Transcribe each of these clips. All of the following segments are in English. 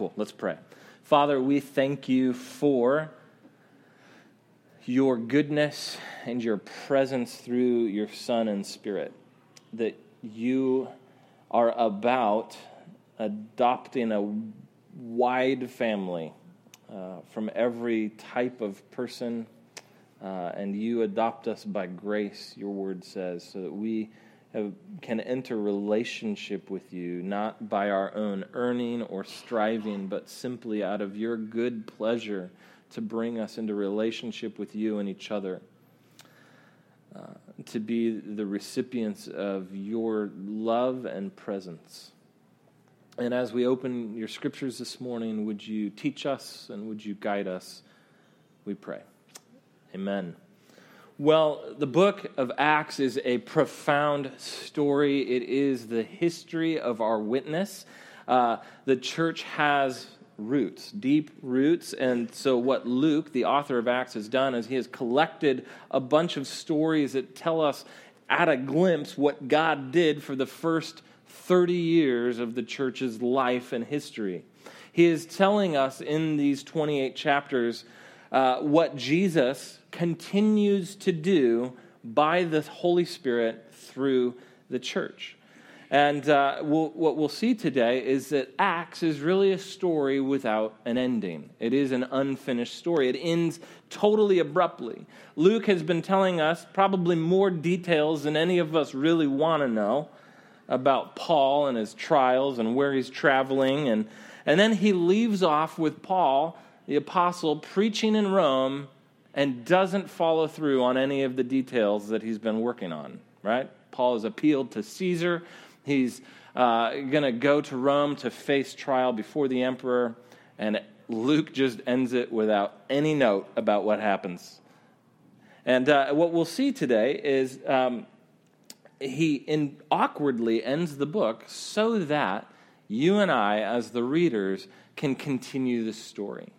Cool. Let's pray. Father, we thank you for your goodness and your presence through your Son and Spirit. That you are about adopting a wide family uh, from every type of person, uh, and you adopt us by grace, your word says, so that we have, can enter relationship with you, not by our own earning or striving, but simply out of your good pleasure to bring us into relationship with you and each other. Uh, to be the recipients of your love and presence. And as we open your scriptures this morning, would you teach us and would you guide us? We pray. Amen. Well, the book of Acts is a profound story. It is the history of our witness. Uh, the church has roots, deep roots. And so, what Luke, the author of Acts, has done is he has collected a bunch of stories that tell us at a glimpse what God did for the first 30 years of the church's life and history. He is telling us in these 28 chapters uh, what Jesus continues to do by the Holy Spirit through the church. And uh, we'll, what we'll see today is that Acts is really a story without an ending. It is an unfinished story. It ends totally abruptly. Luke has been telling us probably more details than any of us really want to know about Paul and his trials and where he's traveling. And, and then he leaves off with Paul, the apostle, preaching in Rome and doesn't follow through on any of the details that he's been working on, right? Paul has appealed to Caesar He's uh, going to go to Rome to face trial before the emperor, and Luke just ends it without any note about what happens. And uh, what we'll see today is um, he in, awkwardly ends the book so that you and I, as the readers, can continue the story.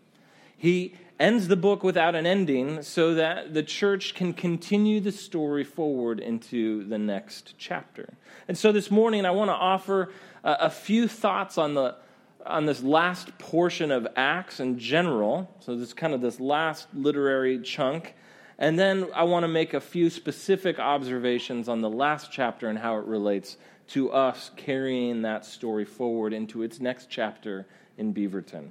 He ends the book without an ending so that the church can continue the story forward into the next chapter. And so this morning, I want to offer a, a few thoughts on the on this last portion of Acts in general. So this kind of this last literary chunk. And then I want to make a few specific observations on the last chapter and how it relates to us carrying that story forward into its next chapter in Beaverton.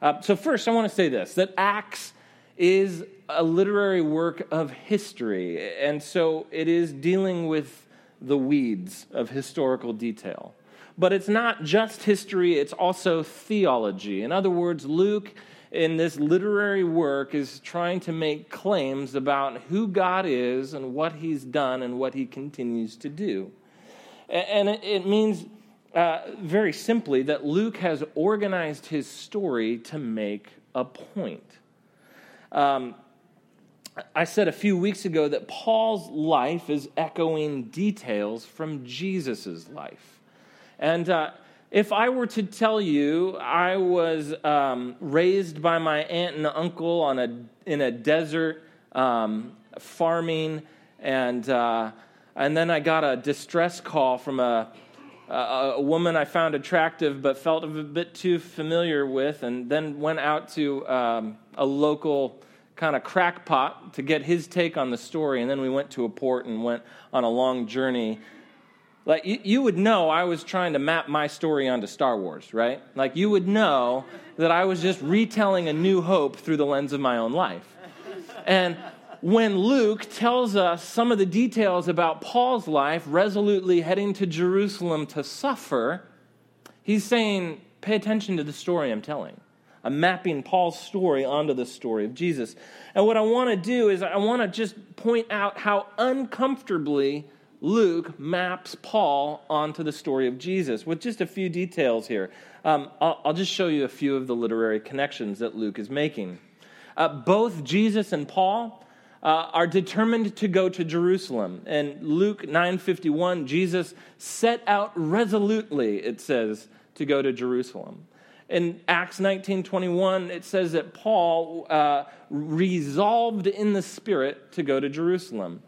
Uh, so, first, I want to say this that Acts is a literary work of history, and so it is dealing with the weeds of historical detail. But it's not just history, it's also theology. In other words, Luke, in this literary work, is trying to make claims about who God is and what he's done and what he continues to do. And it means uh, very simply that Luke has organized his story to make a point. Um, I said a few weeks ago that Paul's life is echoing details from Jesus' life. And uh, if I were to tell you I was um, raised by my aunt and uncle on a, in a desert um, farming, and, uh, and then I got a distress call from a a woman I found attractive but felt a bit too familiar with, and then went out to um, a local kind of crackpot to get his take on the story, and then we went to a port and went on a long journey. Like you, you would know, I was trying to map my story onto Star Wars, right? Like you would know that I was just retelling a new hope through the lens of my own life. And when Luke tells us some of the details about Paul's life, resolutely heading to Jerusalem to suffer, he's saying, pay attention to the story I'm telling. I'm mapping Paul's story onto the story of Jesus. And what I want to do is I want to just point out how uncomfortably Luke maps Paul onto the story of Jesus with just a few details here. Um, I'll, I'll, just show you a few of the literary connections that Luke is making. Uh, both Jesus and Paul uh, are determined to go to Jerusalem. And Luke 9:51, Jesus set out resolutely, it says, to go to Jerusalem. In Acts 19:21, it says that Paul uh, resolved in the Spirit to go to Jerusalem.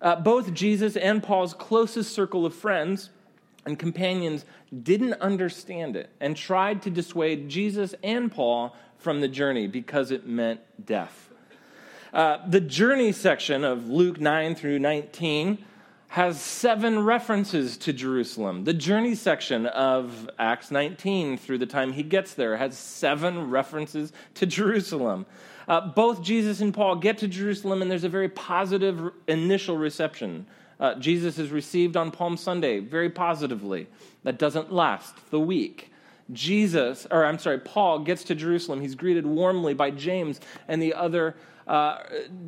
Uh, both Jesus and Paul's closest circle of friends and companions didn't understand it and tried to dissuade Jesus and Paul from the journey because it meant death. Uh, the journey section of Luke 9 through 19 has seven references to Jerusalem. The journey section of Acts 19 through the time he gets there has seven references to Jerusalem. Uh, both Jesus and Paul get to Jerusalem, and there's a very positive initial reception. Uh, Jesus is received on Palm Sunday very positively. That doesn't last the week. Jesus, or I'm sorry, Paul gets to Jerusalem. He's greeted warmly by James and the other uh,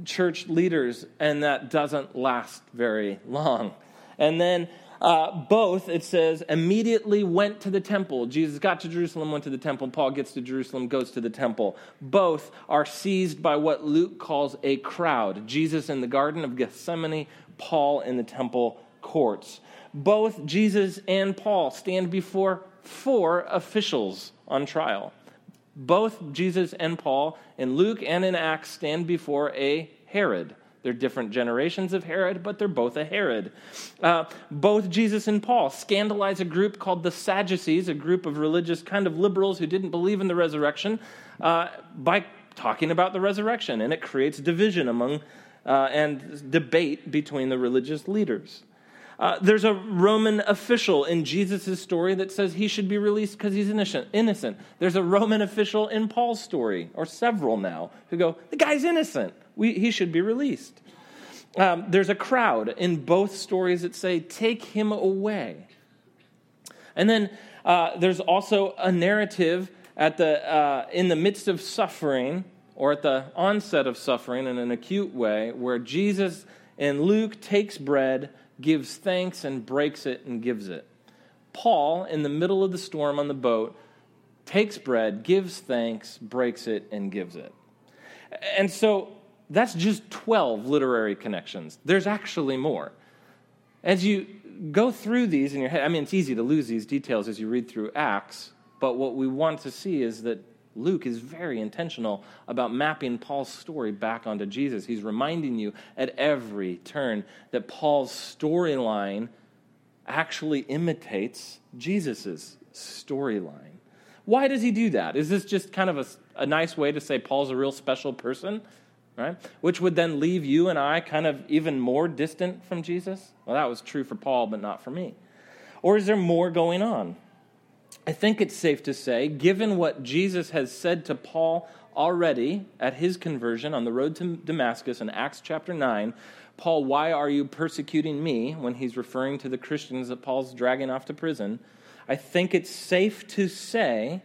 church leaders, and that doesn't last very long. And then uh, both, it says, immediately went to the temple. Jesus got to Jerusalem, went to the temple. Paul gets to Jerusalem, goes to the temple. Both are seized by what Luke calls a crowd Jesus in the Garden of Gethsemane, Paul in the temple courts. Both Jesus and Paul stand before four officials on trial. Both Jesus and Paul in Luke and in Acts stand before a Herod. They're different generations of Herod, but they're both a Herod. Uh, both Jesus and Paul scandalize a group called the Sadducees, a group of religious kind of liberals who didn't believe in the resurrection, uh, by talking about the resurrection. And it creates division among uh, and debate between the religious leaders. Uh, there's a Roman official in Jesus' story that says he should be released because he's innocent, innocent. There's a Roman official in Paul's story, or several now, who go, the guy's innocent. We, he should be released. Um, there's a crowd in both stories that say, take him away. And then uh, there's also a narrative at the, uh, in the midst of suffering or at the onset of suffering in an acute way, where Jesus in Luke takes bread, gives thanks, and breaks it and gives it. Paul, in the middle of the storm on the boat, takes bread, gives thanks, breaks it, and gives it. And so that's just 12 literary connections. There's actually more. As you go through these in your head, I mean, it's easy to lose these details as you read through Acts, but what we want to see is that Luke is very intentional about mapping Paul's story back onto Jesus. He's reminding you at every turn that Paul's storyline actually imitates Jesus' storyline. Why does he do that? Is this just kind of a, a nice way to say Paul's a real special person? Right? Which would then leave you and I kind of even more distant from Jesus? Well, that was true for Paul, but not for me. Or is there more going on? I think it's safe to say, given what Jesus has said to Paul already at his conversion on the road to Damascus in Acts chapter 9, Paul, why are you persecuting me? When he's referring to the Christians that Paul's dragging off to prison, I think it's safe to say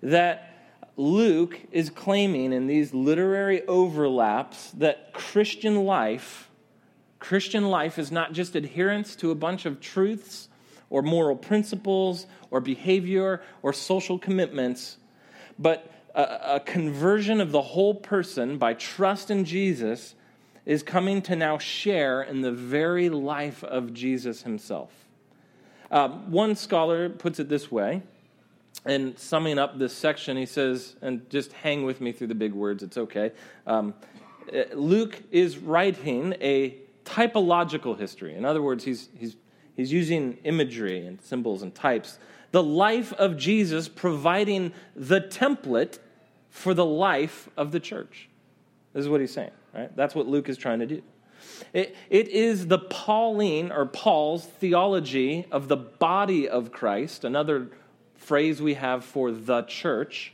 that Luke is claiming in these literary overlaps that Christian life, Christian life is not just adherence to a bunch of truths or moral principles or behavior or social commitments, but a, a conversion of the whole person by trust in Jesus is coming to now share in the very life of Jesus himself. Um, one scholar puts it this way, and summing up this section, he says, and just hang with me through the big words, it's okay. Um, Luke is writing a typological history. In other words, he's, he's He's using imagery and symbols and types. The life of Jesus providing the template for the life of the church. This is what he's saying, right? That's what Luke is trying to do. It, it is the Pauline or Paul's theology of the body of Christ, another phrase we have for the church,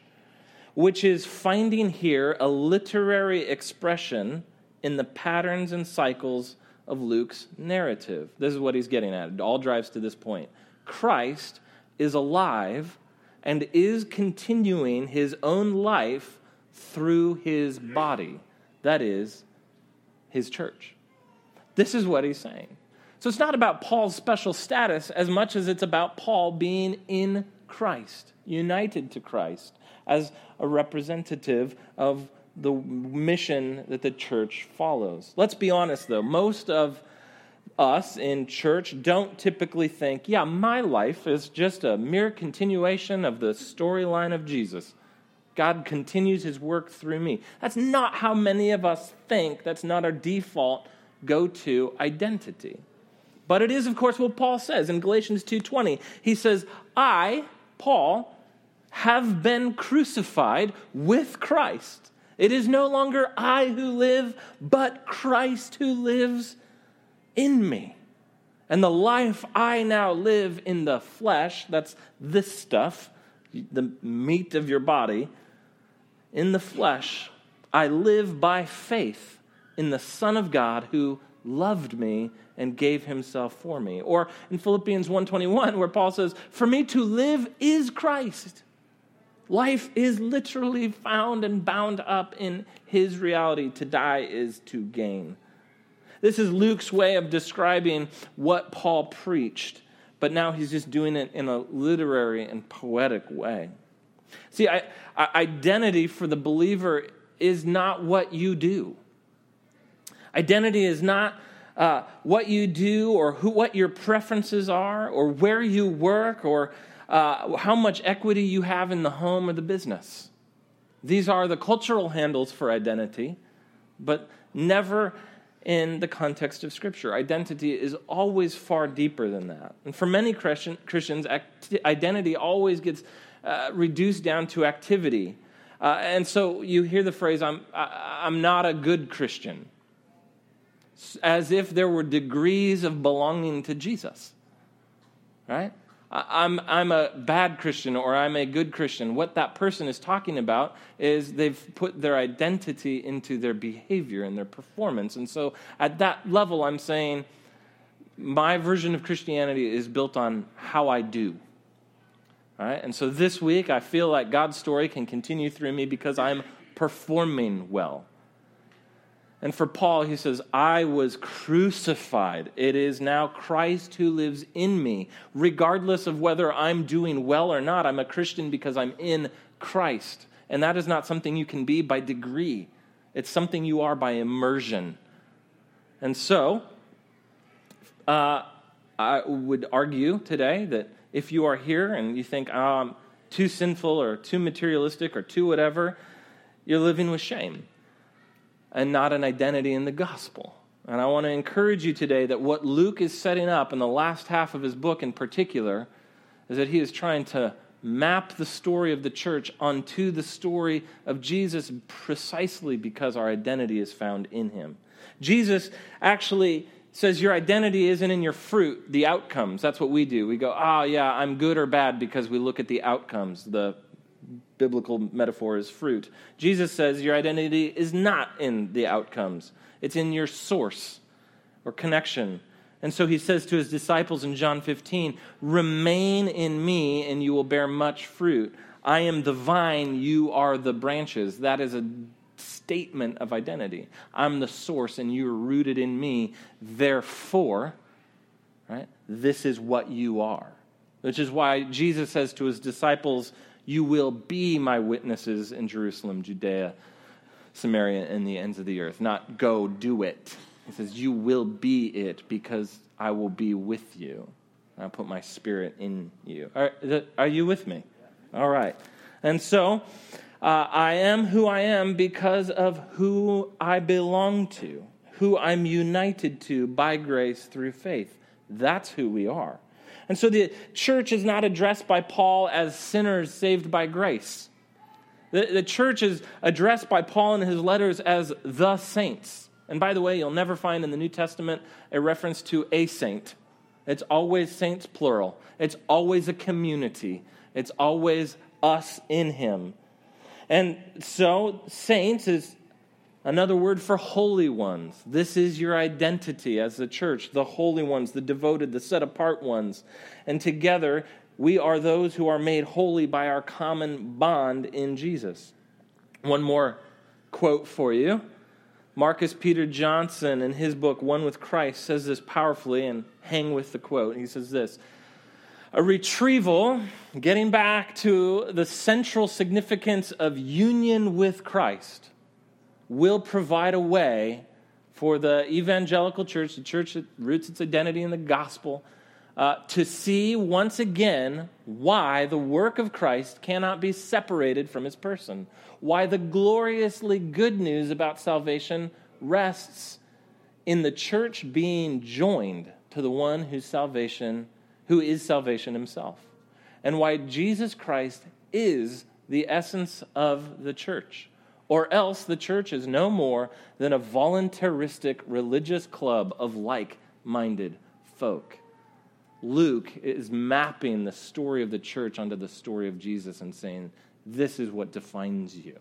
which is finding here a literary expression in the patterns and cycles of Luke's narrative. This is what he's getting at. It all drives to this point. Christ is alive and is continuing his own life through his body, that is, his church. This is what he's saying. So it's not about Paul's special status as much as it's about Paul being in Christ, united to Christ as a representative of the mission that the church follows. Let's be honest, though. Most of us in church don't typically think, yeah, my life is just a mere continuation of the storyline of Jesus. God continues his work through me. That's not how many of us think. That's not our default go to identity. But it is, of course, what Paul says in Galatians 2.20. He says, I, Paul, have been crucified with Christ. It is no longer I who live, but Christ who lives in me. And the life I now live in the flesh, that's this stuff, the meat of your body, in the flesh, I live by faith in the Son of God who loved me and gave himself for me. Or in Philippians 1:21 where Paul says, "For me to live is Christ." Life is literally found and bound up in his reality. To die is to gain. This is Luke's way of describing what Paul preached, but now he's just doing it in a literary and poetic way. See, I, identity for the believer is not what you do. Identity is not uh, what you do or who, what your preferences are or where you work or uh, how much equity you have in the home or the business. These are the cultural handles for identity, but never in the context of Scripture. Identity is always far deeper than that. And for many Christian, Christians, identity always gets uh, reduced down to activity. Uh, and so you hear the phrase, I'm, I, I'm not a good Christian, as if there were degrees of belonging to Jesus. Right? I'm, I'm a bad Christian or I'm a good Christian. What that person is talking about is they've put their identity into their behavior and their performance. And so at that level, I'm saying my version of Christianity is built on how I do. All right? And so this week, I feel like God's story can continue through me because I'm performing well. And for Paul, he says, I was crucified. It is now Christ who lives in me. Regardless of whether I'm doing well or not, I'm a Christian because I'm in Christ. And that is not something you can be by degree, it's something you are by immersion. And so, uh, I would argue today that if you are here and you think, oh, I'm too sinful or too materialistic or too whatever, you're living with shame and not an identity in the gospel. And I want to encourage you today that what Luke is setting up in the last half of his book in particular is that he is trying to map the story of the church onto the story of Jesus precisely because our identity is found in him. Jesus actually says your identity isn't in your fruit, the outcomes. That's what we do. We go, oh, yeah, I'm good or bad because we look at the outcomes, the biblical metaphor is fruit. Jesus says your identity is not in the outcomes, it's in your source or connection. And so he says to his disciples in John 15, Remain in me, and you will bear much fruit. I am the vine, you are the branches. That is a statement of identity. I'm the source, and you are rooted in me. Therefore, right, this is what you are. Which is why Jesus says to his disciples you will be my witnesses in Jerusalem, Judea, Samaria, and the ends of the earth. Not go do it. He says, You will be it because I will be with you. I'll put my spirit in you. Are, are you with me? All right. And so, uh, I am who I am because of who I belong to, who I'm united to by grace through faith. That's who we are. And so the church is not addressed by Paul as sinners saved by grace. The, the church is addressed by Paul in his letters as the saints. And by the way, you'll never find in the New Testament a reference to a saint. It's always saints, plural. It's always a community. It's always us in him. And so, saints is Another word for holy ones. This is your identity as the church, the holy ones, the devoted, the set apart ones. And together, we are those who are made holy by our common bond in Jesus. One more quote for you. Marcus Peter Johnson, in his book, One with Christ, says this powerfully, and hang with the quote. He says this A retrieval, getting back to the central significance of union with Christ will provide a way for the evangelical church, the church that roots its identity in the gospel, uh, to see once again why the work of Christ cannot be separated from his person, why the gloriously good news about salvation rests in the church being joined to the one whose salvation, who is salvation himself, and why Jesus Christ is the essence of the church. Or else the church is no more than a voluntaristic religious club of like minded folk. Luke is mapping the story of the church onto the story of Jesus and saying, This is what defines you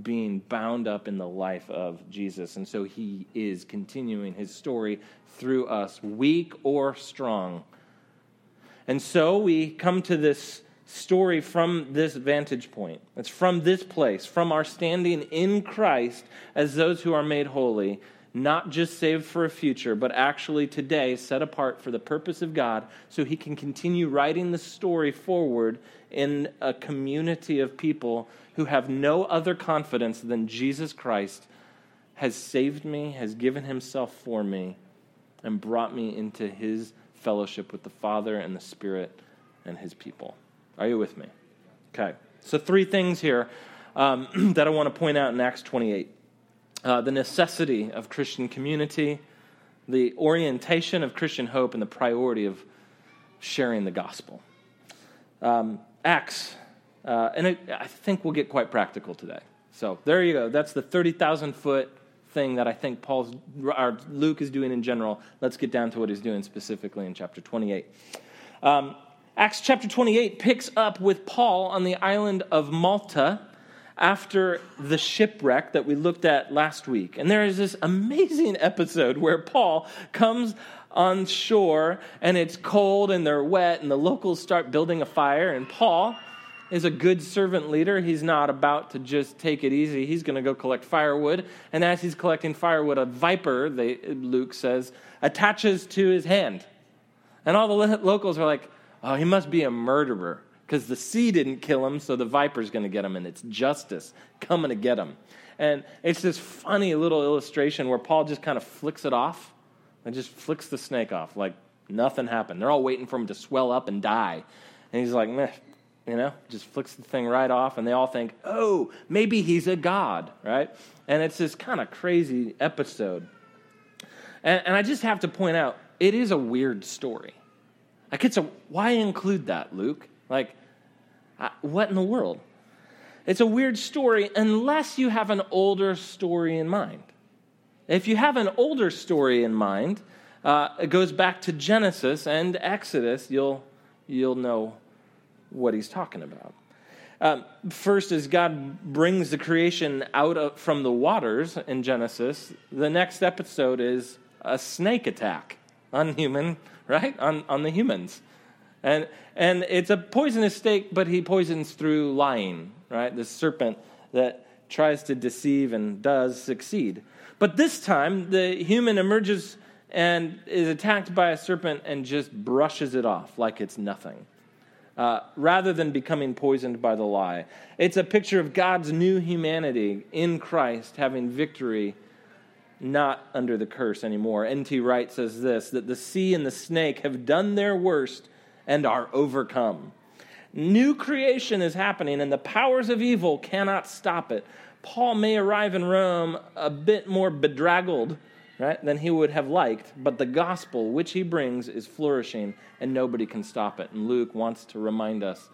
being bound up in the life of Jesus. And so he is continuing his story through us, weak or strong. And so we come to this story from this vantage point. It's from this place, from our standing in Christ as those who are made holy, not just saved for a future, but actually today set apart for the purpose of God so he can continue writing the story forward in a community of people who have no other confidence than Jesus Christ has saved me, has given himself for me, and brought me into his fellowship with the Father and the Spirit and his people. Are you with me? Okay. So, three things here um, that I want to point out in Acts 28 uh, the necessity of Christian community, the orientation of Christian hope, and the priority of sharing the gospel. Um, Acts uh, and it, I think we'll get quite practical today. So there you go. That's the 30,000 foot thing that I think Paul's, or Luke is doing in general. Let's get down to what he's doing specifically in chapter 28. Um, Acts chapter 28 picks up with Paul on the island of Malta after the shipwreck that we looked at last week. And there is this amazing episode where Paul comes on shore and it's cold and they're wet and the locals start building a fire and Paul is a good servant leader. He's not about to just take it easy. He's going to go collect firewood. And as he's collecting firewood, a viper, they, Luke says, attaches to his hand. And all the locals are like, oh, he must be a murderer because the sea didn't kill him, so the viper's going to get him, and it's justice coming to get him. And it's this funny little illustration where Paul just kind of flicks it off and just flicks the snake off like nothing happened. They're all waiting for him to swell up and die. And he's like, meh, you know, just flicks the thing right off, and they all think, oh, maybe he's a god, right? And it's this kind of crazy episode. And, and, I just have to point out, it is a weird story. Like, it's a, why include that, Luke? Like, what in the world? It's a weird story unless you have an older story in mind. If you have an older story in mind, uh, it goes back to Genesis and Exodus, you'll, you'll know what he's talking about. Um, first, as God brings the creation out of, from the waters in Genesis, the next episode is a snake attack on human, right? On, on the humans. And, and it's a poisonous snake, but he poisons through lying, right? The serpent that tries to deceive and does succeed. But this time, the human emerges and is attacked by a serpent and just brushes it off like it's nothing uh, rather than becoming poisoned by the lie. It's a picture of God's new humanity in Christ having victory, not under the curse anymore. N.T. Wright says this that the sea and the snake have done their worst and are overcome. New creation is happening, and the powers of evil cannot stop it. Paul may arrive in Rome a bit more bedraggled right, than he would have liked, but the gospel which he brings is flourishing and nobody can stop it. And Luke wants to remind us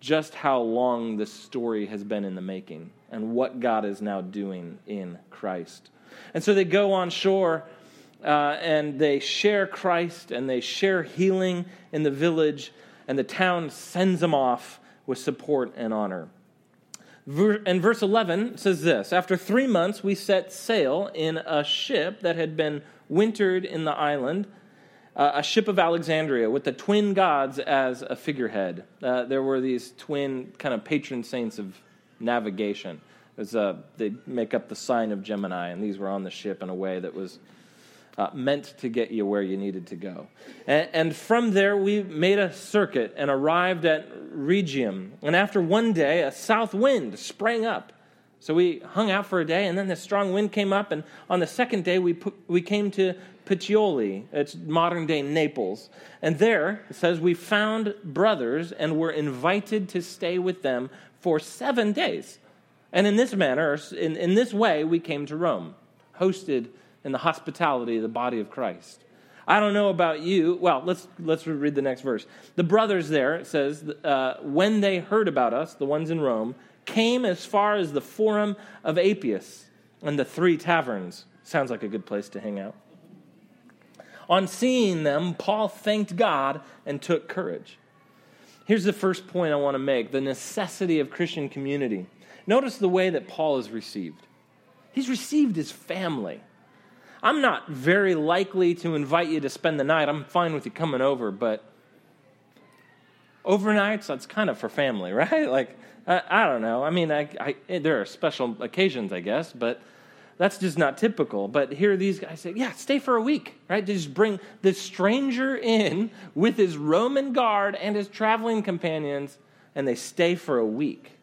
just how long this story has been in the making and what God is now doing in Christ. And so they go on shore uh, and they share Christ and they share healing in the village, and the town sends them off with support and honor. And verse 11 says this After three months, we set sail in a ship that had been wintered in the island, uh, a ship of Alexandria with the twin gods as a figurehead. Uh, there were these twin kind of patron saints of navigation. Was, uh, they make up the sign of Gemini, and these were on the ship in a way that was uh, meant to get you where you needed to go. And, and, from there, we made a circuit and arrived at Rhegium. And after one day, a south wind sprang up. So we hung out for a day, and then the strong wind came up. And on the second day, we, put, we came to Puteoli. It's modern day Naples. And there, it says, we found brothers and were invited to stay with them for seven days. And in this manner, in, in this way, we came to Rome, hosted in the hospitality of the body of Christ. I don't know about you. Well, let's let's read the next verse. The brothers there it says uh, when they heard about us, the ones in Rome, came as far as the Forum of Appius and the Three Taverns. Sounds like a good place to hang out. On seeing them, Paul thanked God and took courage. Here's the first point I want to make the necessity of Christian community. Notice the way that Paul is received. He's received his family. I'm not very likely to invite you to spend the night. I'm fine with you coming over, but overnights, that's kind of for family, right? Like, I, I don't know. I mean, I, I, there are special occasions, I guess, but that's just not typical. But here these guys say, yeah, stay for a week, right? They just bring the stranger in with his Roman guard and his traveling companions, and they stay for a week.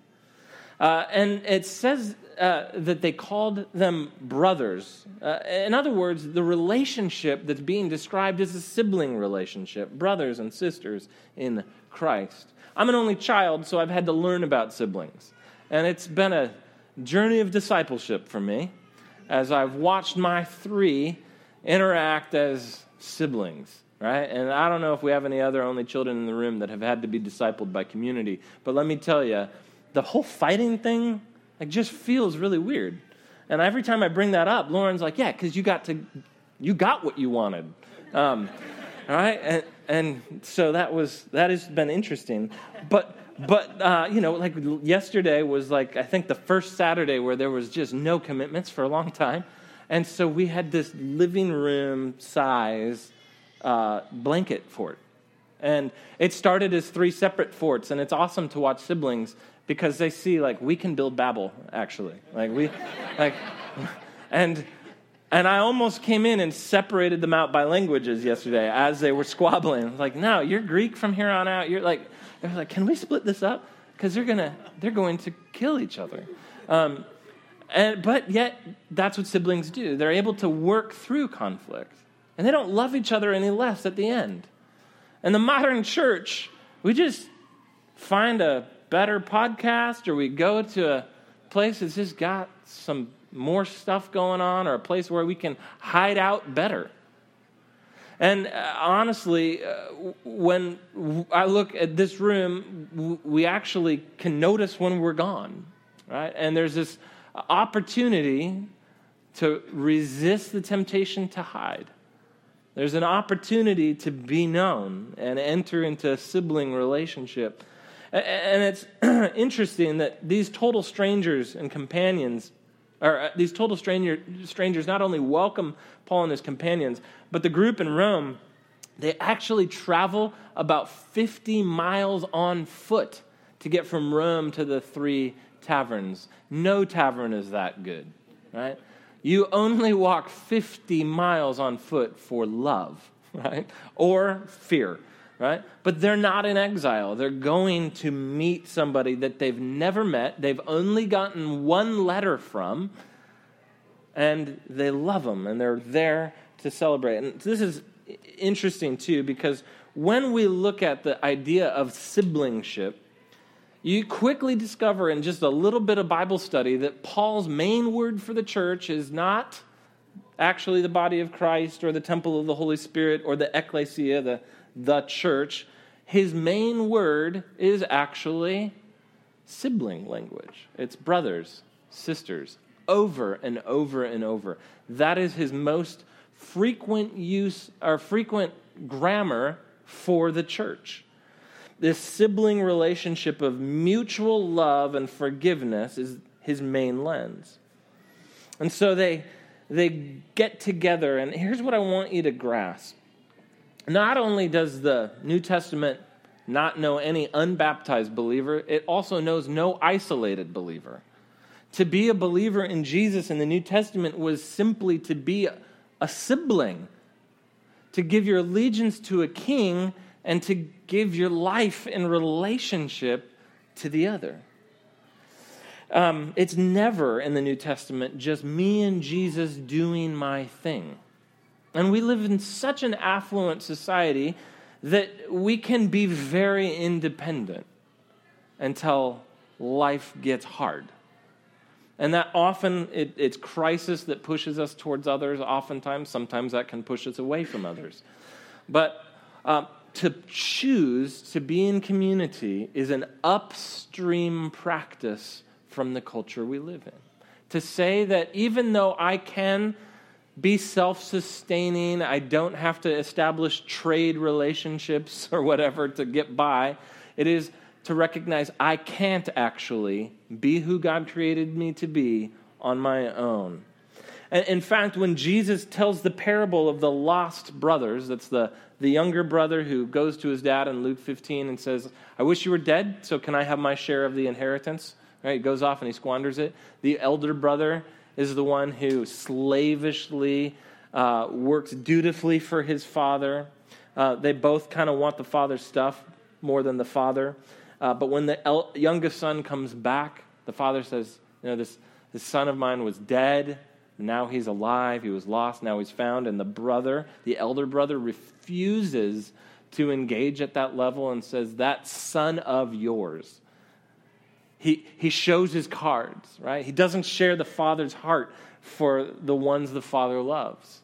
Uh, and it says uh, that they called them brothers. Uh, in other words, the relationship that's being described is a sibling relationship, brothers and sisters in Christ. I'm an only child, so I've had to learn about siblings. And it's been a journey of discipleship for me as I've watched my three interact as siblings, right? And I don't know if we have any other only children in the room that have had to be discipled by community, but let me tell you, the whole fighting thing like just feels really weird. And every time I bring that up, Lauren's like, "Yeah, because you got to, you got what you wanted." Um, all right, and, and so that was that has been interesting, but but uh, you know, like yesterday was like I think the first Saturday where there was just no commitments for a long time, and so we had this living room size uh, blanket fort, and it started as three separate forts, and it's awesome to watch siblings because they see like we can build Babel actually, like we, like, and and I almost came in and separated them out by languages yesterday as they were squabbling. Like, no, you're Greek from here on out. You're like, they were like, can we split this up? Because they're gonna, they're going to kill each other. Um, and but yet, that's what siblings do. They're able to work through conflict, and they don't love each other any less at the end. And the modern church, we just find a better podcast, or we go to a place that's just got some more stuff going on or a place where we can hide out better. And uh, honestly, uh, when I look at this room, we actually can notice when we're gone, right? And there's this opportunity to resist the temptation to hide. There's an opportunity to be known and enter into a sibling relationship. And it's interesting that these total strangers and companions or uh, these total stranger, strangers not only welcome Paul and his companions, but the group in Rome, they actually travel about 50 miles on foot to get from Rome to the three taverns. No tavern is that good, right? You only walk 50 miles on foot for love, right? Or fear right? But they're not in exile. They're going to meet somebody that they've never met, they've only gotten one letter from, and they love them, and they're there to celebrate. And this is interesting, too, because when we look at the idea of siblingship, you quickly discover in just a little bit of Bible study that Paul's main word for the church is not actually the body of Christ or the temple of the Holy Spirit or the ecclesia, the the church, his main word is actually sibling language. It's brothers, sisters, over and over and over. That is his most frequent use or frequent grammar for the church. This sibling relationship of mutual love and forgiveness is his main lens. And so they they get together and here's what I want you to grasp not only does the New Testament not know any unbaptized believer, it also knows no isolated believer. To be a believer in Jesus in the New Testament was simply to be a sibling, to give your allegiance to a king, and to give your life in relationship to the other. Um, it's never in the New Testament just me and Jesus doing my thing. And we live in such an affluent society that we can be very independent until life gets hard. And that often it, it's crisis that pushes us towards others, oftentimes. Sometimes that can push us away from others. But uh, to choose to be in community is an upstream practice from the culture we live in. To say that even though I can be self sustaining, I don't have to establish trade relationships or whatever to get by, it is to recognize I can't actually be who God created me to be on my own. And in fact, when Jesus tells the parable of the lost brothers, that's the, the younger brother who goes to his dad in Luke 15 and says, I wish you were dead, so can I have my share of the inheritance? Right? He goes off and he squanders it. The elder brother is the one who slavishly uh, works dutifully for his father. Uh, they both kind of want the father's stuff more than the father. Uh, but when the el- youngest son comes back, the father says, You know, this, this son of mine was dead. Now he's alive. He was lost. Now he's found. And the brother, the elder brother, refuses to engage at that level and says, That son of yours. He, he shows his cards, right? He doesn't share the father's heart for the ones the father loves.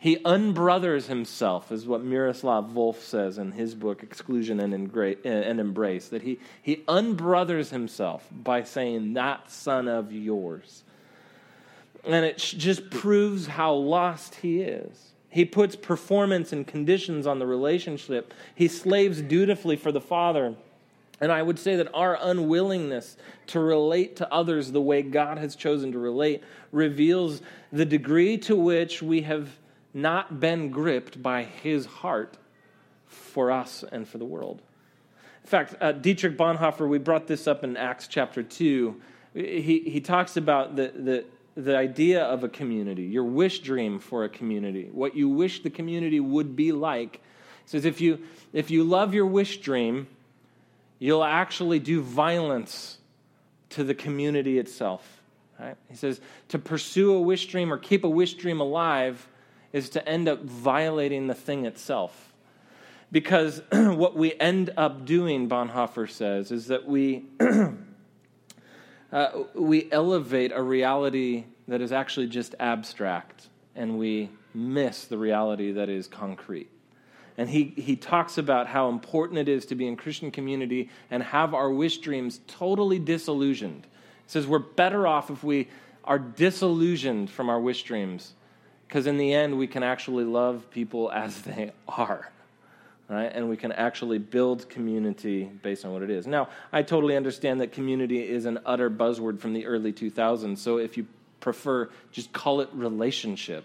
He unbrothers himself, is what Miroslav Volf says in his book, Exclusion and, Embrace, that he, he unbrothers himself by saying, That son of yours. And it just proves how lost he is. He puts performance and conditions on the relationship. He slaves dutifully for the Father. And I would say that our unwillingness to relate to others the way God has chosen to relate reveals the degree to which we have not been gripped by his heart for us and for the world. In fact, uh, Dietrich Bonhoeffer, we brought this up in Acts chapter 2. He, he talks about the, the, the idea of a community, your wish dream for a community, what you wish the community would be like. He says, if you, if you love your wish dream, you'll actually do violence to the community itself. Right? He says, to pursue a wish dream or keep a wish dream alive is to end up violating the thing itself. Because what we end up doing, Bonhoeffer says, is that we, uh, we elevate a reality that is actually just abstract and we miss the reality that is concrete. And he, he talks about how important it is to be in Christian community and have our wish dreams totally disillusioned. He says we're better off if we are disillusioned from our wish dreams because in the end, we can actually love people as they are. Right? And we can actually build community based on what it is. Now, I totally understand that community is an utter buzzword from the early 2000s. So if you prefer, just call it relationship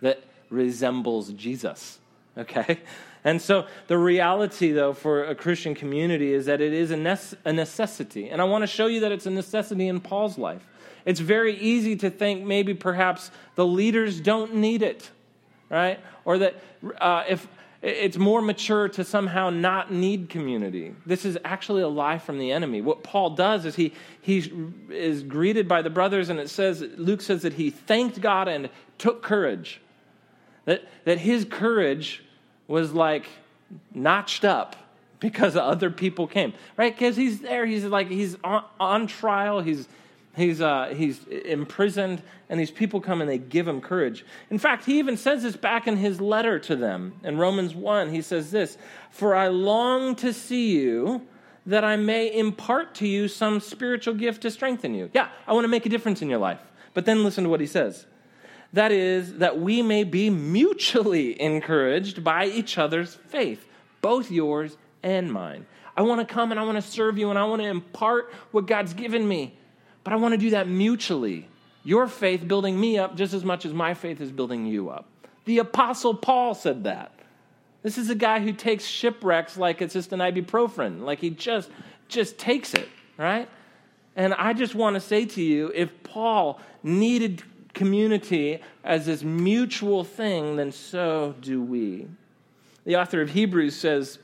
that resembles Jesus. Okay? And so the reality, though, for a Christian community is that it is a, necessity. And I want to show you that it's a necessity in Paul's life. It's very easy to think maybe perhaps the leaders don't need it, right? Or that uh, if it's more mature to somehow not need community. This is actually a lie from the enemy. What Paul does is he, he is greeted by the brothers, and it says, Luke says that he thanked God and took courage. That, that his courage was like notched up because other people came, right? Because he's there, he's like, he's on, on trial, he's, He's, uh, he's imprisoned, and these people come and they give him courage. In fact, he even says this back in his letter to them. In Romans 1, he says this For I long to see you that I may impart to you some spiritual gift to strengthen you. Yeah, I want to make a difference in your life. But then listen to what he says. That is, that we may be mutually encouraged by each other's faith, both yours and mine. I want to come and I want to serve you and I want to impart what God's given me. But I want to do that mutually. Your faith building me up just as much as my faith is building you up. The Apostle Paul said that. This is a guy who takes shipwrecks like it's just an ibuprofen, like he just just takes it, right? And I just want to say to you, if Paul needed community as this mutual thing, then so do we. The author of Hebrews says,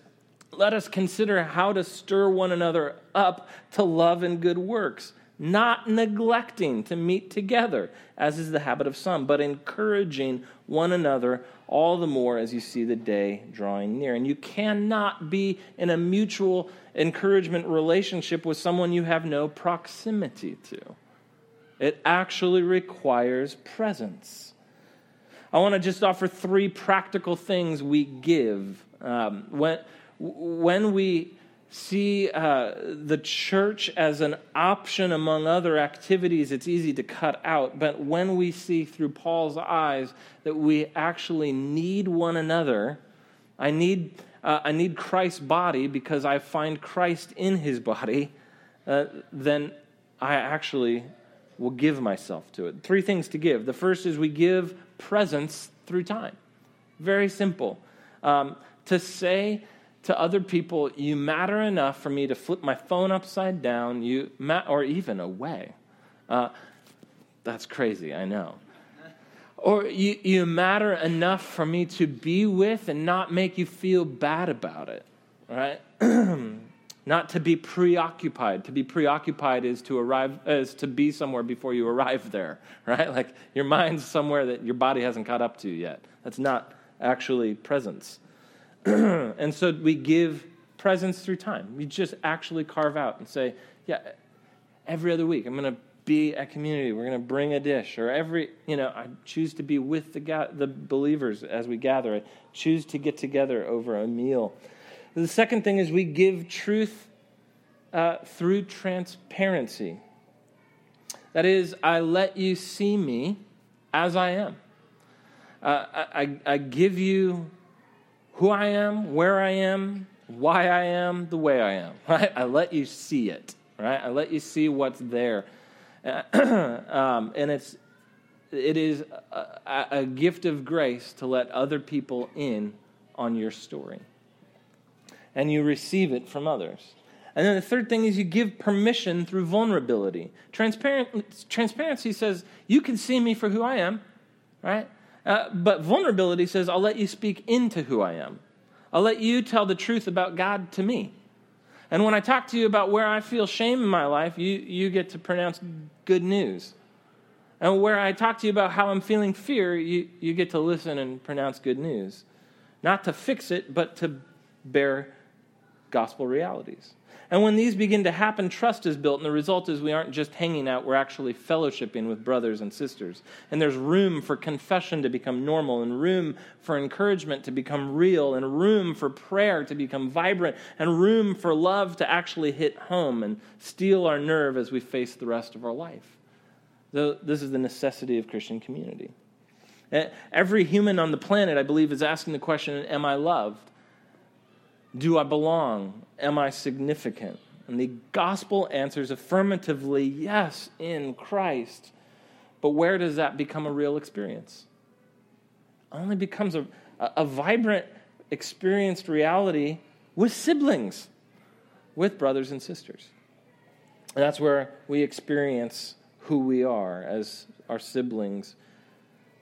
Let us consider how to stir one another up to love and good works not neglecting to meet together, as is the habit of some, but encouraging one another all the more as you see the day drawing near. And you cannot be in a mutual encouragement relationship with someone you have no proximity to. It actually requires presence. I want to just offer three practical things we give. Um, when, when we see uh, the church as an option among other activities, it's easy to cut out. But when we see through Paul's eyes that we actually need one another, I need, uh, I need Christ's body because I find Christ in his body, uh, then I actually will give myself to it. Three things to give. The first is we give presence through time. Very simple. Um, to say to other people, you matter enough for me to flip my phone upside down, you ma- or even away. Uh, that's crazy, I know. Or you, you matter enough for me to be with and not make you feel bad about it, right? not to be preoccupied. To be preoccupied is to arrive is to be somewhere before you arrive there, right? Like your mind's somewhere that your body hasn't caught up to yet. That's not actually presence. and so we give presence through time. We just actually carve out and say, yeah, every other week I'm going to be at community. We're going to bring a dish. Or every, you know, I choose to be with the, ga- the believers as we gather. I choose to get together over a meal. The second thing is we give truth uh, through transparency. That is, I let you see me as I am. Uh, I, I give you who I am, where I am, why I am, the way I am. Right? I let you see it. Right? I let you see what's there, um, and it's it is a, a gift of grace to let other people in on your story, and you receive it from others. And then the third thing is you give permission through vulnerability. Transparent, transparency says, You can see me for who I am, right? Uh, but vulnerability says, I'll let you speak into who I am. I'll let you tell the truth about God to me. And when I talk to you about where I feel shame in my life, you, you get to pronounce good news. And where I talk to you about how I'm feeling fear, you, you get to listen and pronounce good news. Not to fix it, but to bear gospel realities. And when these begin to happen, trust is built, and the result is we aren't just hanging out, we're actually fellowshipping with brothers and sisters. And there's room for confession to become normal, and room for encouragement to become real, and room for prayer to become vibrant, and room for love to actually hit home and steel our nerve as we face the rest of our life. This is the necessity of Christian community. Every human on the planet, I believe, is asking the question Am I loved? Do I belong? Am I significant? And the gospel answers affirmatively yes, in Christ. But where does that become a real experience? It only becomes a, a vibrant, experienced reality with siblings, with brothers and sisters. And that's where we experience who we are as our siblings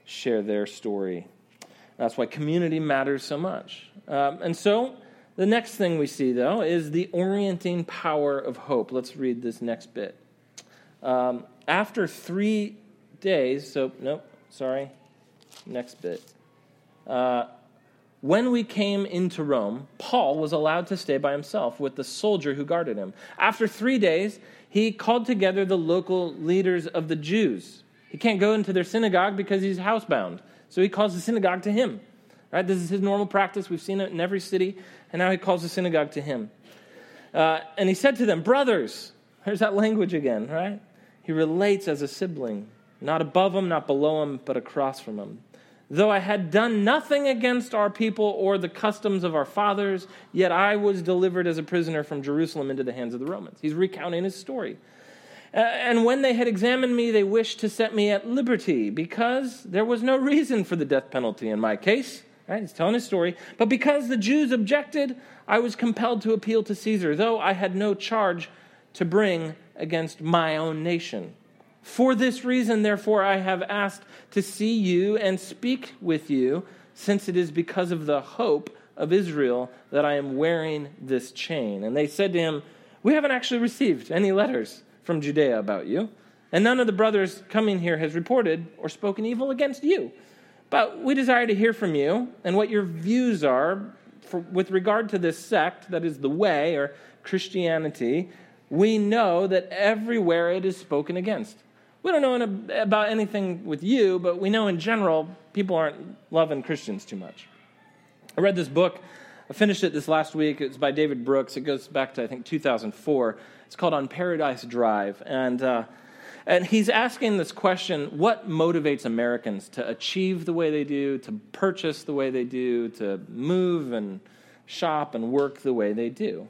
share their story. That's why community matters so much. Um, and so, the next thing we see, though, is the orienting power of hope. Let's read this next bit. Um, after three days, so, nope, sorry, next bit. Uh, when we came into Rome, Paul was allowed to stay by himself with the soldier who guarded him. After three days, he called together the local leaders of the Jews. He can't go into their synagogue because he's housebound, so he calls the synagogue to him. Right? This is his normal practice. We've seen it in every city. And now he calls the synagogue to him. Uh, and he said to them, Brothers, there's that language again, right? He relates as a sibling, not above him, not below him, but across from him. Though I had done nothing against our people or the customs of our fathers, yet I was delivered as a prisoner from Jerusalem into the hands of the Romans. He's recounting his story. Uh, and when they had examined me, they wished to set me at liberty because there was no reason for the death penalty in my case. Right? He's telling his story. But because the Jews objected, I was compelled to appeal to Caesar, though I had no charge to bring against my own nation. For this reason, therefore, I have asked to see you and speak with you, since it is because of the hope of Israel that I am wearing this chain. And they said to him, We haven't actually received any letters from Judea about you, and none of the brothers coming here has reported or spoken evil against you. But we desire to hear from you and what your views are for, with regard to this sect, that is the way or Christianity. We know that everywhere it is spoken against. We don't know about anything with you, but we know in general people aren't loving Christians too much. I read this book. I finished it this last week. It's by David Brooks. It goes back to, I think, 2004. It's called On Paradise Drive. And, uh, and he's asking this question what motivates Americans to achieve the way they do, to purchase the way they do, to move and shop and work the way they do?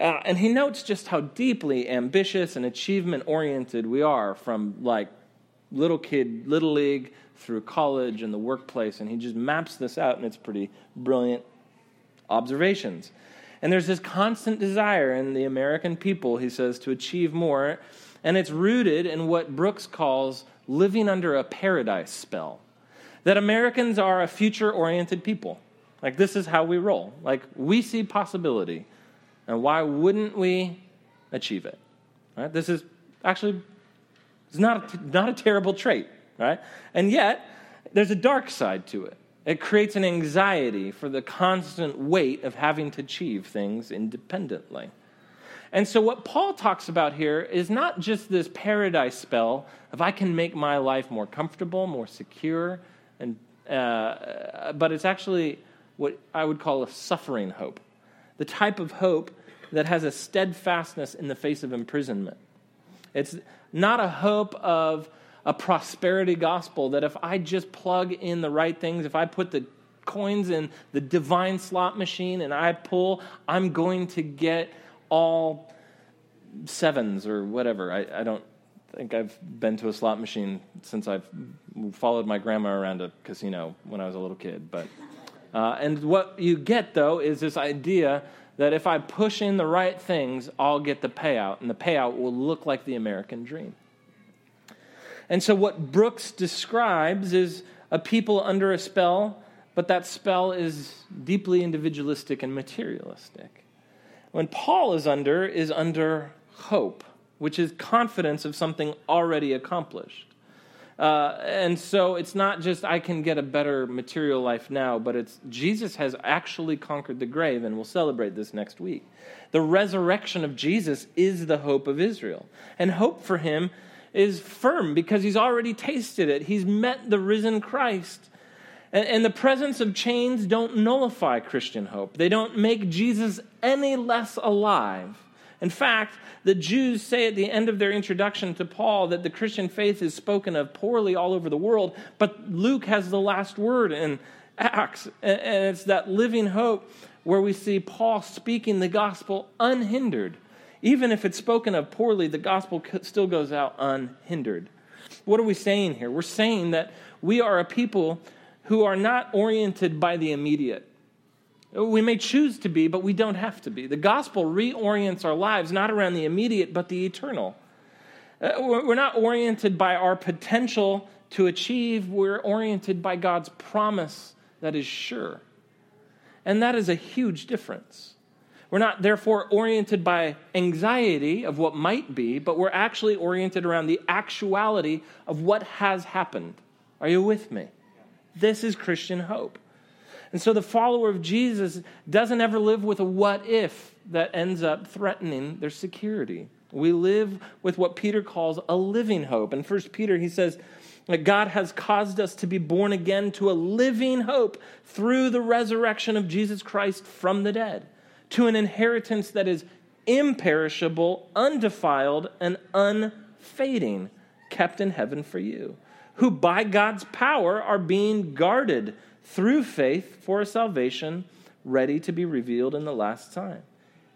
Uh, and he notes just how deeply ambitious and achievement oriented we are from like little kid, little league through college and the workplace. And he just maps this out, and it's pretty brilliant observations. And there's this constant desire in the American people, he says, to achieve more. And it's rooted in what Brooks calls living under a paradise spell. That Americans are a future oriented people. Like, this is how we roll. Like, we see possibility. And why wouldn't we achieve it? Right? This is actually it's not a, not a terrible trait, right? And yet, there's a dark side to it. It creates an anxiety for the constant weight of having to achieve things independently. And so, what Paul talks about here is not just this paradise spell of I can make my life more comfortable, more secure, and, uh, but it's actually what I would call a suffering hope the type of hope that has a steadfastness in the face of imprisonment. It's not a hope of a prosperity gospel that if I just plug in the right things, if I put the coins in the divine slot machine and I pull, I'm going to get all sevens or whatever. I, I don't think I've been to a slot machine since I've followed my grandma around a casino when I was a little kid. But uh, and what you get, though, is this idea that if I push in the right things, I'll get the payout, and the payout will look like the American dream. And so, what Brooks describes is a people under a spell, but that spell is deeply individualistic and materialistic. When Paul is under, is under hope, which is confidence of something already accomplished. Uh, and so it's not just I can get a better material life now, but it's Jesus has actually conquered the grave, and we'll celebrate this next week. The resurrection of Jesus is the hope of Israel. And hope for him is firm because he's already tasted it. He's met the risen Christ. And, and the presence of chains don't nullify Christian hope, they don't make Jesus any less alive. In fact, the Jews say at the end of their introduction to Paul that the Christian faith is spoken of poorly all over the world, but Luke has the last word in Acts. And it's that living hope where we see Paul speaking the gospel unhindered. Even if it's spoken of poorly, the gospel still goes out unhindered. What are we saying here? We're saying that we are a people who are not oriented by the immediate. We may choose to be, but we don't have to be. The gospel reorients our lives not around the immediate, but the eternal. Uh, we're not oriented by our potential to achieve, we're oriented by God's promise that is sure. And that is a huge difference. We're not, therefore, oriented by anxiety of what might be, but we're actually oriented around the actuality of what has happened. Are you with me? This is Christian hope. And so the follower of Jesus doesn't ever live with a what if that ends up threatening their security. We live with what Peter calls a living hope. In 1 Peter, he says that God has caused us to be born again to a living hope through the resurrection of Jesus Christ from the dead, to an inheritance that is imperishable, undefiled, and unfading, kept in heaven for you, who by God's power are being guarded through faith for a salvation ready to be revealed in the last time.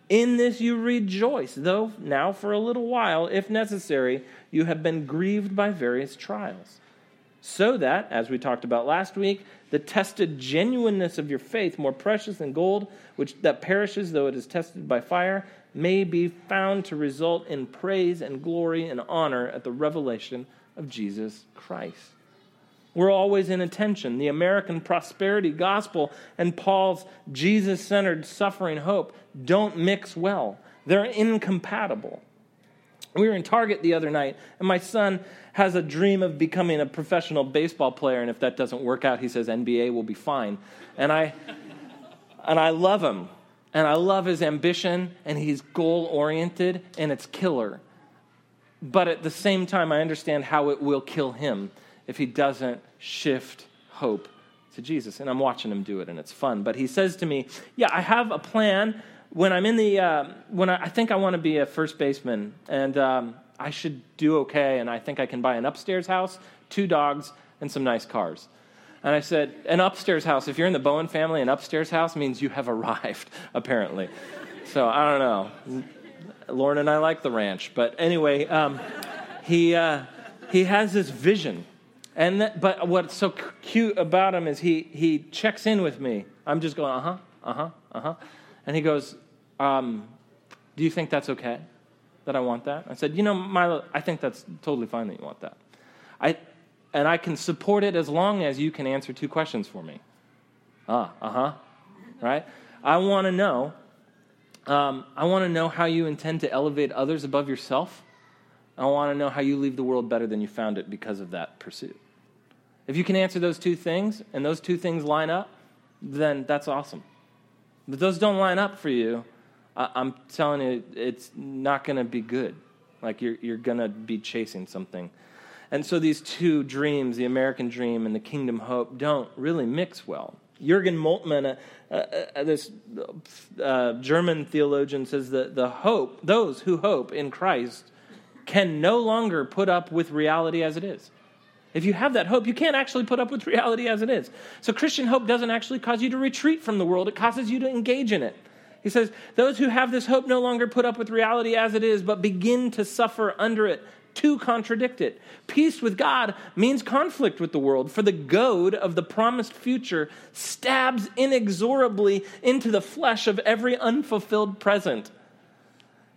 In this you rejoice, though now for a little while, if necessary, you have been grieved by various trials. So that, as we talked about last week, the tested genuineness of your faith, more precious than gold, which that perishes though it is tested by fire, may be found to result in praise and glory and honor at the revelation of Jesus Christ. We're always in attention. The American prosperity gospel and Paul's Jesus centered suffering hope don't mix well, they're incompatible. We were in Target the other night, and my son has a dream of becoming a professional baseball player, and if that doesn't work out, he says NBA will be fine. And I, and I love him, and I love his ambition, and he's goal oriented, and it's killer. But at the same time, I understand how it will kill him if he doesn't shift hope to Jesus. And I'm watching him do it, and it's fun. But he says to me, Yeah, I have a plan. When I'm in the, uh, when I, I, think I want to be a first baseman, and um, I should do okay, and I think I can buy an upstairs house, two dogs, and some nice cars. And I said, An upstairs house, if you're in the Bowen family, an upstairs house means you have arrived, apparently. So I don't know. Lauren and I like the ranch. But anyway, um, he, uh, he has this vision. And that, but what's so cute about him is he, he checks in with me. I'm just going, uh huh, uh huh, uh huh. And he goes, um, Do you think that's okay that I want that? I said, You know, Milo, I think that's totally fine that you want that. I, and I can support it as long as you can answer two questions for me. Ah, uh huh. Right? I want to know um, I want to know how you intend to elevate others above yourself. I want to know how you leave the world better than you found it because of that pursuit. If you can answer those two things and those two things line up, then that's awesome. But those don't line up for you, I, am telling you, it's not going to be good. Like you're, you're going to be chasing something. And so these two dreams, the American dream and the kingdom hope, don't really mix well. Jürgen Moltmann, uh, uh, this uh, German theologian, says that the hope, those who hope in Christ, can no longer put up with reality as it is. If you have that hope, you can't actually put up with reality as it is. So Christian hope doesn't actually cause you to retreat from the world, it causes you to engage in it. He says, Those who have this hope no longer put up with reality as it is, but begin to suffer under it to contradict it. Peace with God means conflict with the world, for the goad of the promised future stabs inexorably into the flesh of every unfulfilled present.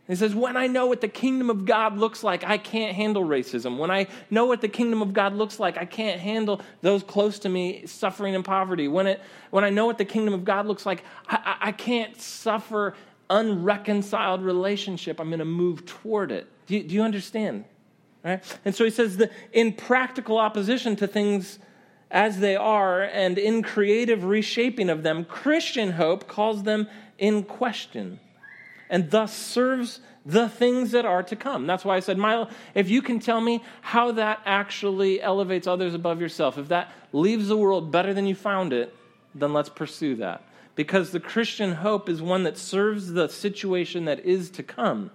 He says, When I know what the kingdom of God looks like, I can't handle racism. When I know what the kingdom of God looks like, I can't handle those close to me suffering in poverty. When, it, when I know what the kingdom of God looks like, I, I can't suffer unreconciled relationship. I'm going to move toward it. Do you, do you understand? Right? And so he says that in practical opposition to things as they are and in creative reshaping of them, Christian hope calls them in question and thus serves the things that are to come. That's why I said, Milo, if you can tell me how that actually elevates others above yourself, if that leaves the world better than you found it, then let's pursue that. Because the Christian hope is one that serves the situation that is to come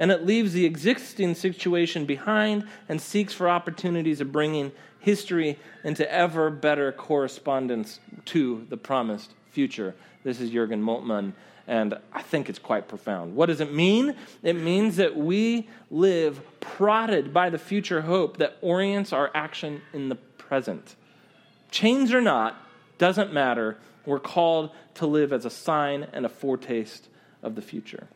and it leaves the existing situation behind and seeks for opportunities of bringing history into ever better correspondence to the promised future. This is Jurgen Moltmann, and I think it's quite profound. What does it mean? It means that we live prodded by the future hope that orients our action in the present. Chains or not, doesn't matter. We're called to live as a sign and a foretaste of the future.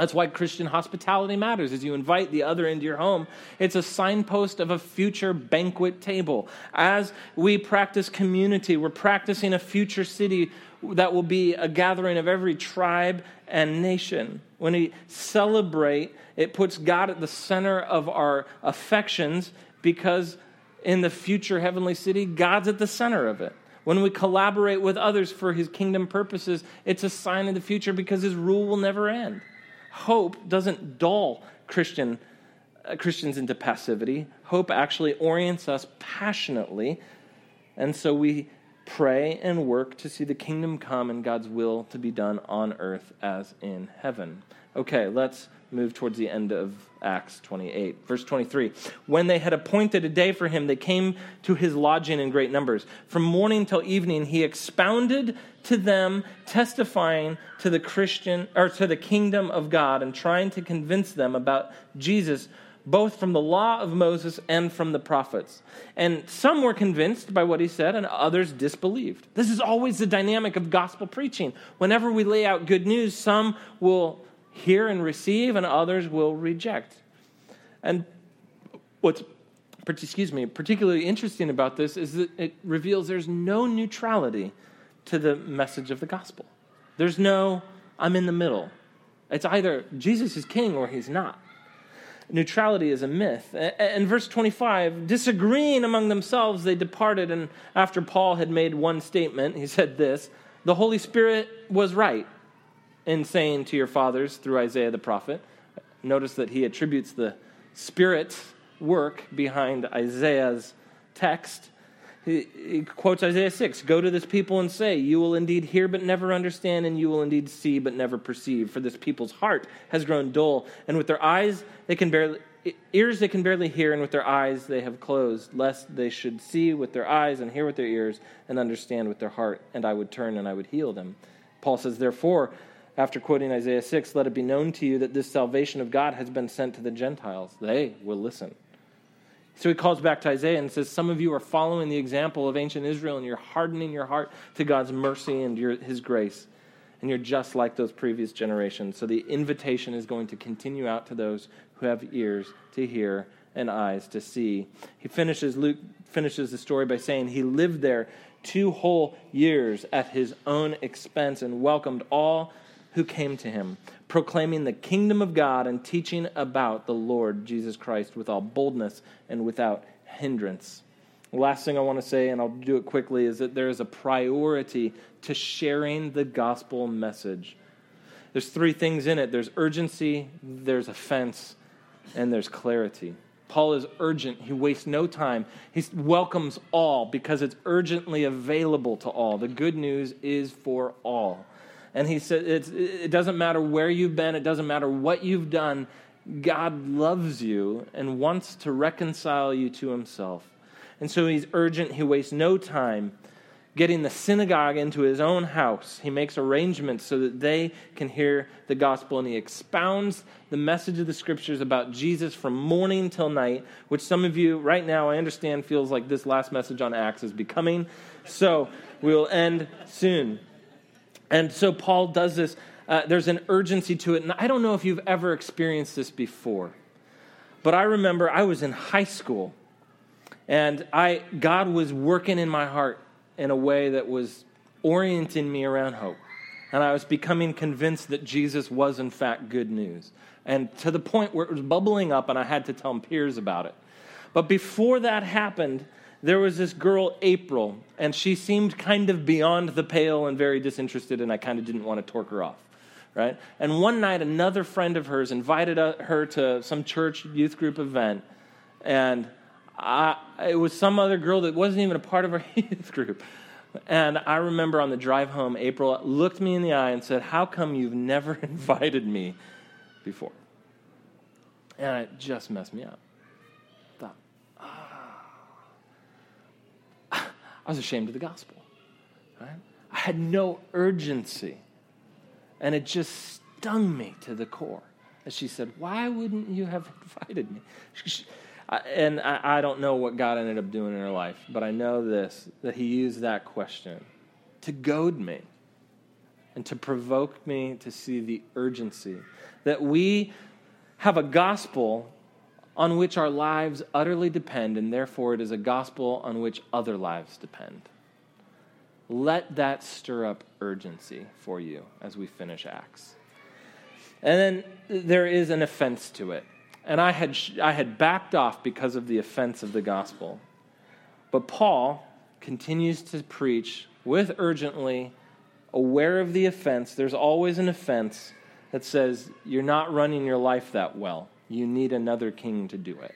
That's why Christian hospitality matters. As you invite the other into your home, it's a signpost of a future banquet table. As we practice community, we're practicing a future city that will be a gathering of every tribe and nation. When we celebrate, it puts God at the center of our affections because in the future heavenly city, God's at the center of it. When we collaborate with others for his kingdom purposes, it's a sign of the future because his rule will never end. Hope doesn't dull Christian, uh, Christians into passivity. Hope actually orients us passionately. And so we pray and work to see the kingdom come and God's will to be done on earth as in heaven. Okay, let's move towards the end of Acts 28. Verse 23 When they had appointed a day for him, they came to his lodging in great numbers. From morning till evening, he expounded to them, testifying to the Christian or to the kingdom of God and trying to convince them about Jesus both from the law of Moses and from the prophets. And some were convinced by what he said, and others disbelieved. This is always the dynamic of gospel preaching. Whenever we lay out good news, some will hear and receive, and others will reject. And what's excuse me, particularly interesting about this is that it reveals there's no neutrality to the message of the gospel. There's no, I'm in the middle. It's either Jesus is king or he's not. Neutrality is a myth. And verse 25, disagreeing among themselves, they departed. And after Paul had made one statement, he said this The Holy Spirit was right in saying to your fathers through Isaiah the prophet, Notice that he attributes the Spirit's work behind Isaiah's text. He, he, quotes Isaiah 6 Go to this people and say, You will indeed hear but never understand, and you will indeed see but never perceive. For this people's heart has grown dull, and with their eyes they can barely. Ears they can barely hear, and with their eyes they have closed, lest they should see with their eyes and hear with their ears and understand with their heart, and I would turn and I would heal them. Paul says, Therefore, after quoting Isaiah 6, let it be known to you that this salvation of God has been sent to the Gentiles. They will listen. So he calls back to Isaiah and says, Some of you are following the example of ancient Israel and you're hardening your heart to God's mercy and your, his grace. And you're just like those previous generations. So the invitation is going to continue out to those who have ears to hear and eyes to see. He finishes, Luke finishes the story by saying he lived there two whole years at his own expense and welcomed all who came to him, proclaiming the kingdom of God and teaching about the Lord Jesus Christ with all boldness and without hindrance. Last thing I want to say, and I'll do it quickly, is that there is a priority to sharing the gospel message. There's three things in it there's urgency, there's offense, and there's clarity. Paul is urgent. He wastes no time. He welcomes all because it's urgently available to all. The good news is for all. And he said, it doesn't matter where you've been, it doesn't matter what you've done. God loves you and wants to reconcile you to himself. And so he's urgent. He wastes no time getting the synagogue into his own house. He makes arrangements so that they can hear the gospel, and he expounds the message of the scriptures about Jesus from morning till night, which some of you right now, I understand, feels like this last message on Acts is becoming. So we'll end soon. And so Paul does this. Uh, there's an urgency to it. And I don't know if you've ever experienced this before, but I remember I was in high school and I, God was working in my heart in a way that was orienting me around hope. And I was becoming convinced that Jesus was, in fact, good news. And to the point where it was bubbling up, and I had to tell peers about it. But before that happened, there was this girl, April, and she seemed kind of beyond the pale and very disinterested, and I kind of didn't want to torque her off. Right? And one night, another friend of hers invited her to some church youth group event, and I, it was some other girl that wasn't even a part of our youth group. And I remember on the drive home, April looked me in the eye and said, How come you've never invited me before? And it just messed me up. I was ashamed of the gospel. Right? I had no urgency. And it just stung me to the core. And she said, Why wouldn't you have invited me? And I, I don't know what God ended up doing in her life, but I know this that He used that question to goad me and to provoke me to see the urgency that we have a gospel on which our lives utterly depend, and therefore it is a gospel on which other lives depend. Let that stir up urgency for you as we finish Acts. And then there is an offense to it. And I had, I had backed off because of the offense of the gospel. But Paul continues to preach with urgently, aware of the offense. There's always an offense that says, You're not running your life that well. You need another king to do it.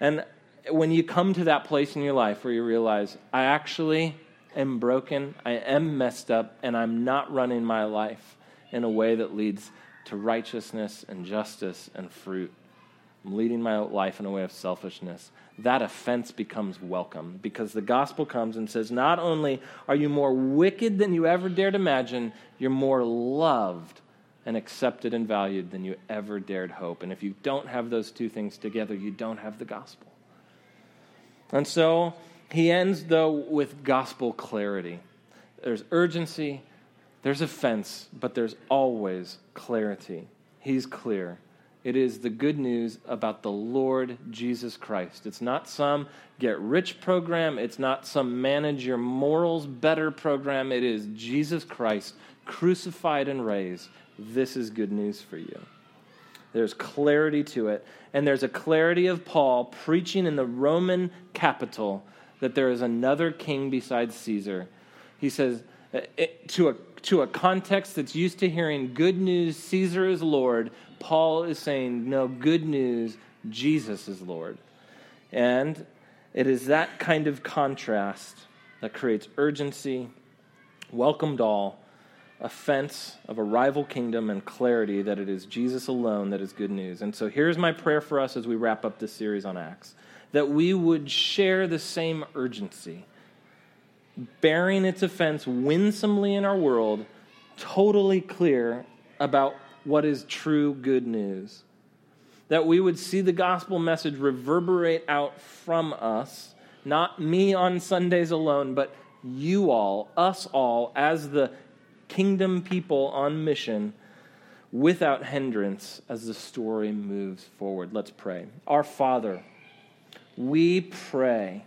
And when you come to that place in your life where you realize, I actually am broken, I am messed up, and I'm not running my life in a way that leads to righteousness and justice and fruit. I'm leading my life in a way of selfishness. That offense becomes welcome because the gospel comes and says, Not only are you more wicked than you ever dared imagine, you're more loved and accepted and valued than you ever dared hope. And if you don't have those two things together, you don't have the gospel. And so he ends, though, with gospel clarity. There's urgency, there's offense, but there's always clarity. He's clear. It is the good news about the Lord Jesus Christ. It's not some get rich program, it's not some manage your morals better program. It is Jesus Christ crucified and raised this is good news for you. There's clarity to it. And there's a clarity of Paul preaching in the Roman capital that there is another king besides Caesar. He says, uh, to, a, to a context that's used to hearing good news, Caesar is Lord, Paul is saying, no, good news, Jesus is Lord. And it is that kind of contrast that creates urgency, welcomed all, offense of a rival kingdom, and clarity that it is Jesus alone that is good news. And so here's my prayer for us as we wrap up this series on Acts that we would share the same urgency, bearing its offense winsomely in our world, totally clear about what is true good news. That we would see the gospel message reverberate out from us, not me on Sundays alone, but you all, us all, as the kingdom people on mission without hindrance as the story moves forward. Let's pray. Our Father, we pray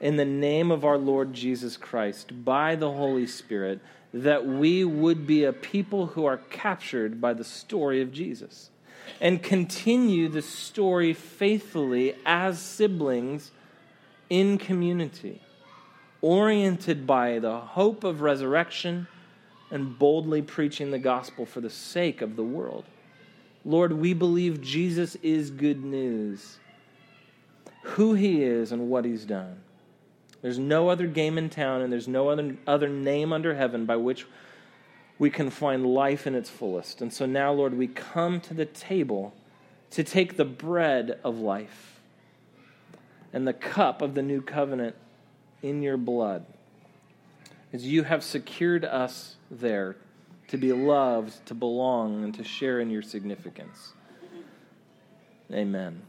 in the name of our Lord Jesus Christ by the Holy Spirit that we would be a people who are captured by the story of Jesus and continue the story faithfully as siblings in community, oriented by the hope of resurrection and boldly preaching the gospel for the sake of the world. Lord, we believe Jesus is good news, who he is and what he's done. There's no other game in town, and there's no other, other name under heaven by which we can find life in its fullest. And so now, Lord, we come to the table to take the bread of life and the cup of the new covenant in your blood As you have secured us there to be loved, to belong, and to share in your significance. Amen.